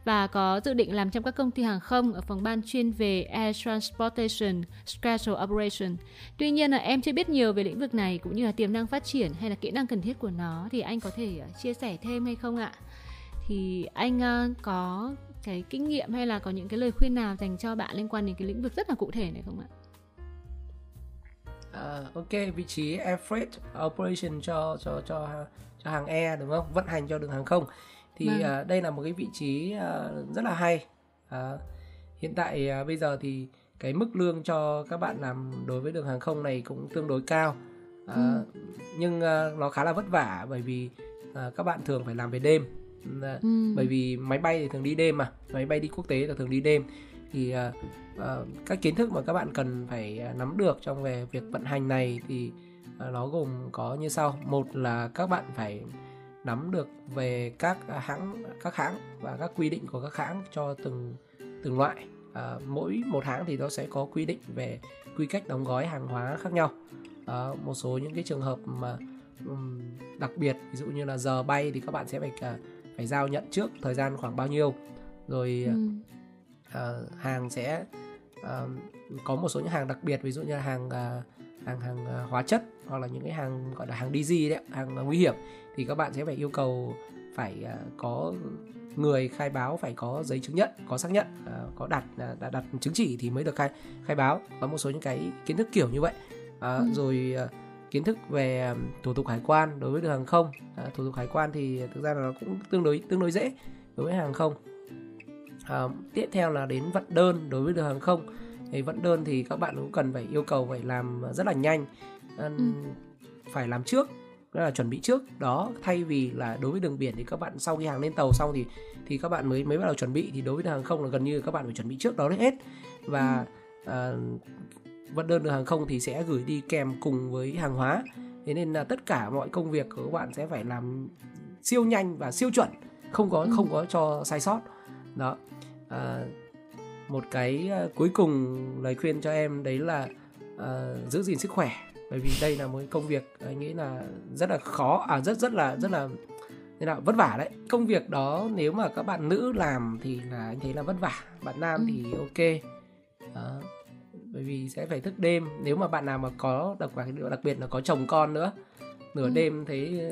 và có dự định làm trong các công ty hàng không ở phòng ban chuyên về air transportation, schedule operation. Tuy nhiên là em chưa biết nhiều về lĩnh vực này cũng như là tiềm năng phát triển hay là kỹ năng cần thiết của nó thì anh có thể à, chia sẻ thêm hay không ạ? Thì anh à, có cái kinh nghiệm hay là có những cái lời khuyên nào dành cho bạn liên quan đến cái lĩnh vực rất là cụ thể này không ạ? Uh, ok vị trí air freight operation cho cho cho cho hàng air đúng không vận hành cho đường hàng không thì vâng. uh, đây là một cái vị trí uh, rất là hay uh, hiện tại uh, bây giờ thì cái mức lương cho các bạn làm đối với đường hàng không này cũng tương đối cao uh, ừ. nhưng uh, nó khá là vất vả bởi vì uh, các bạn thường phải làm về đêm uh, ừ. bởi vì máy bay thì thường đi đêm mà máy bay đi quốc tế là thường đi đêm. Thì uh, uh, các kiến thức mà các bạn cần phải uh, nắm được trong về việc vận hành này thì uh, nó gồm có như sau. Một là các bạn phải nắm được về các hãng các hãng và các quy định của các hãng cho từng từng loại. À, mỗi một hãng thì nó sẽ có quy định về quy cách đóng gói hàng hóa khác nhau. À, một số những cái trường hợp mà um, đặc biệt ví dụ như là giờ bay thì các bạn sẽ phải uh, phải giao nhận trước thời gian khoảng bao nhiêu rồi ừ. uh, hàng sẽ uh, có một số những hàng đặc biệt ví dụ như là hàng uh, hàng hàng à, hóa chất hoặc là những cái hàng gọi là hàng DG đấy hàng nguy hiểm thì các bạn sẽ phải yêu cầu phải à, có người khai báo phải có giấy chứng nhận có xác nhận à, có đặt đã đặt chứng chỉ thì mới được khai khai báo có một số những cái kiến thức kiểu như vậy à, ừ. rồi kiến thức về thủ tục hải quan đối với đường hàng không. À, thủ tục hải quan thì thực ra là nó cũng tương đối tương đối dễ đối với hàng không. À, tiếp theo là đến vận đơn đối với đường hàng không. Thì vận đơn thì các bạn cũng cần phải yêu cầu phải làm rất là nhanh. À, ừ. phải làm trước đó là chuẩn bị trước. Đó thay vì là đối với đường biển thì các bạn sau khi hàng lên tàu xong thì thì các bạn mới mới bắt đầu chuẩn bị. Thì đối với đường hàng không là gần như các bạn phải chuẩn bị trước đó hết. Và ừ. à, vận đơn đường hàng không thì sẽ gửi đi kèm cùng với hàng hóa. Thế nên là tất cả mọi công việc của các bạn sẽ phải làm siêu nhanh và siêu chuẩn không có không có cho sai sót. Đó. À, một cái uh, cuối cùng lời khuyên cho em đấy là uh, giữ gìn sức khỏe. Bởi vì đây là một công việc anh nghĩ là rất là khó à rất rất là rất là thế nào vất vả đấy. Công việc đó nếu mà các bạn nữ làm thì là anh thấy là vất vả bạn nam ừ. thì ok. Đó. Bởi vì sẽ phải thức đêm nếu mà bạn nào mà có đặc đặc biệt là có chồng con nữa nửa ừ. đêm thấy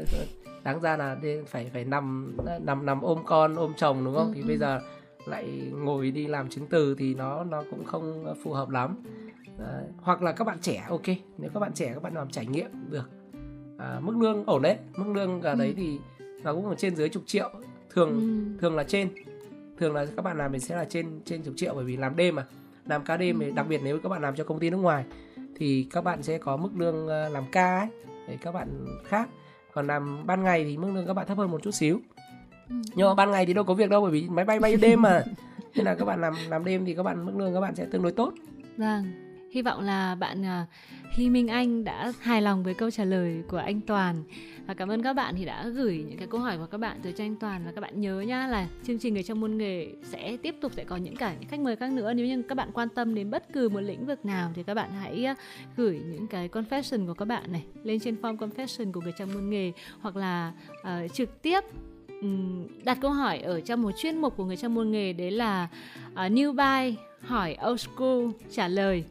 đáng ra là phải phải nằm nằm nằm ôm con ôm chồng đúng không ừ. thì bây ừ. giờ lại ngồi đi làm chứng từ thì nó nó cũng không phù hợp lắm Đấy. hoặc là các bạn trẻ ok nếu các bạn trẻ các bạn làm trải nghiệm được à, mức lương ổn đấy mức lương ở đấy ừ. thì nó cũng ở trên dưới chục triệu thường ừ. thường là trên thường là các bạn làm thì sẽ là trên trên chục triệu bởi vì làm đêm mà làm ca đêm ừ. đặc biệt nếu các bạn làm cho công ty nước ngoài thì các bạn sẽ có mức lương à, làm ca ấy để các bạn khác còn làm ban ngày thì mức lương các bạn thấp hơn một chút xíu ừ. nhưng mà ban ngày thì đâu có việc đâu bởi vì máy bay bay đêm mà nên là các bạn làm làm đêm thì các bạn mức lương các bạn sẽ tương đối tốt vâng hy vọng là bạn uh, Hy Minh Anh đã hài lòng với câu trả lời của anh Toàn. Và cảm ơn các bạn thì đã gửi những cái câu hỏi của các bạn tới cho anh Toàn. Và các bạn nhớ nhá là chương trình người trong môn nghề sẽ tiếp tục sẽ có những cả những khách mời khác nữa. Nếu như các bạn quan tâm đến bất cứ một lĩnh vực nào thì các bạn hãy à, gửi những cái confession của các bạn này lên trên form confession của người trong môn nghề hoặc là uh, trực tiếp đặt câu hỏi ở trong một chuyên mục của người trong môn nghề. Đấy là uh, new buy hỏi old school trả lời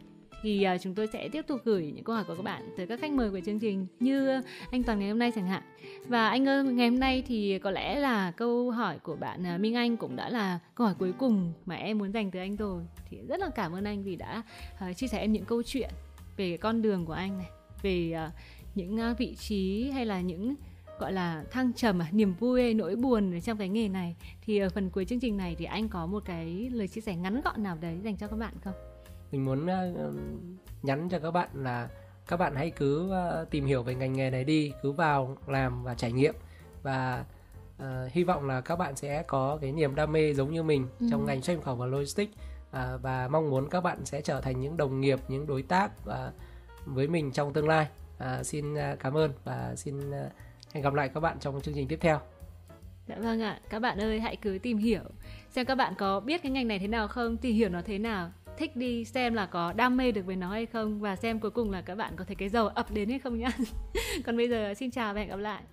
thì uh, chúng tôi sẽ tiếp tục gửi những câu hỏi của các bạn tới các khách mời của chương trình như anh Toàn ngày hôm nay chẳng hạn. Và anh ơi ngày hôm nay thì có lẽ là câu hỏi của bạn uh, Minh Anh cũng đã là câu hỏi cuối cùng mà em muốn dành tới anh rồi. Thì rất là cảm ơn anh vì đã uh, chia sẻ em những câu chuyện về con đường của anh này về uh, những uh, vị trí hay là những gọi là thăng trầm niềm vui nỗi buồn trong cái nghề này. Thì ở phần cuối chương trình này thì anh có một cái lời chia sẻ ngắn gọn nào đấy dành cho các bạn không? Mình muốn uh, nhắn cho các bạn là các bạn hãy cứ uh, tìm hiểu về ngành nghề này đi cứ vào làm và trải nghiệm. Và uh, hy vọng là các bạn sẽ có cái niềm đam mê giống như mình ừ. trong ngành xuất nhập khẩu và logistics uh, và mong muốn các bạn sẽ trở thành những đồng nghiệp những đối tác uh, với mình trong tương lai. Uh, xin uh, cảm ơn và xin uh, hẹn gặp lại các bạn trong chương trình tiếp theo. Dạ vâng ạ, các bạn ơi hãy cứ tìm hiểu xem các bạn có biết cái ngành này thế nào không, tìm hiểu nó thế nào thích đi xem là có đam mê được với nó hay không? Và xem cuối cùng là các bạn có thấy cái dầu ập đến hay không nhá. Còn bây giờ xin chào và hẹn gặp lại.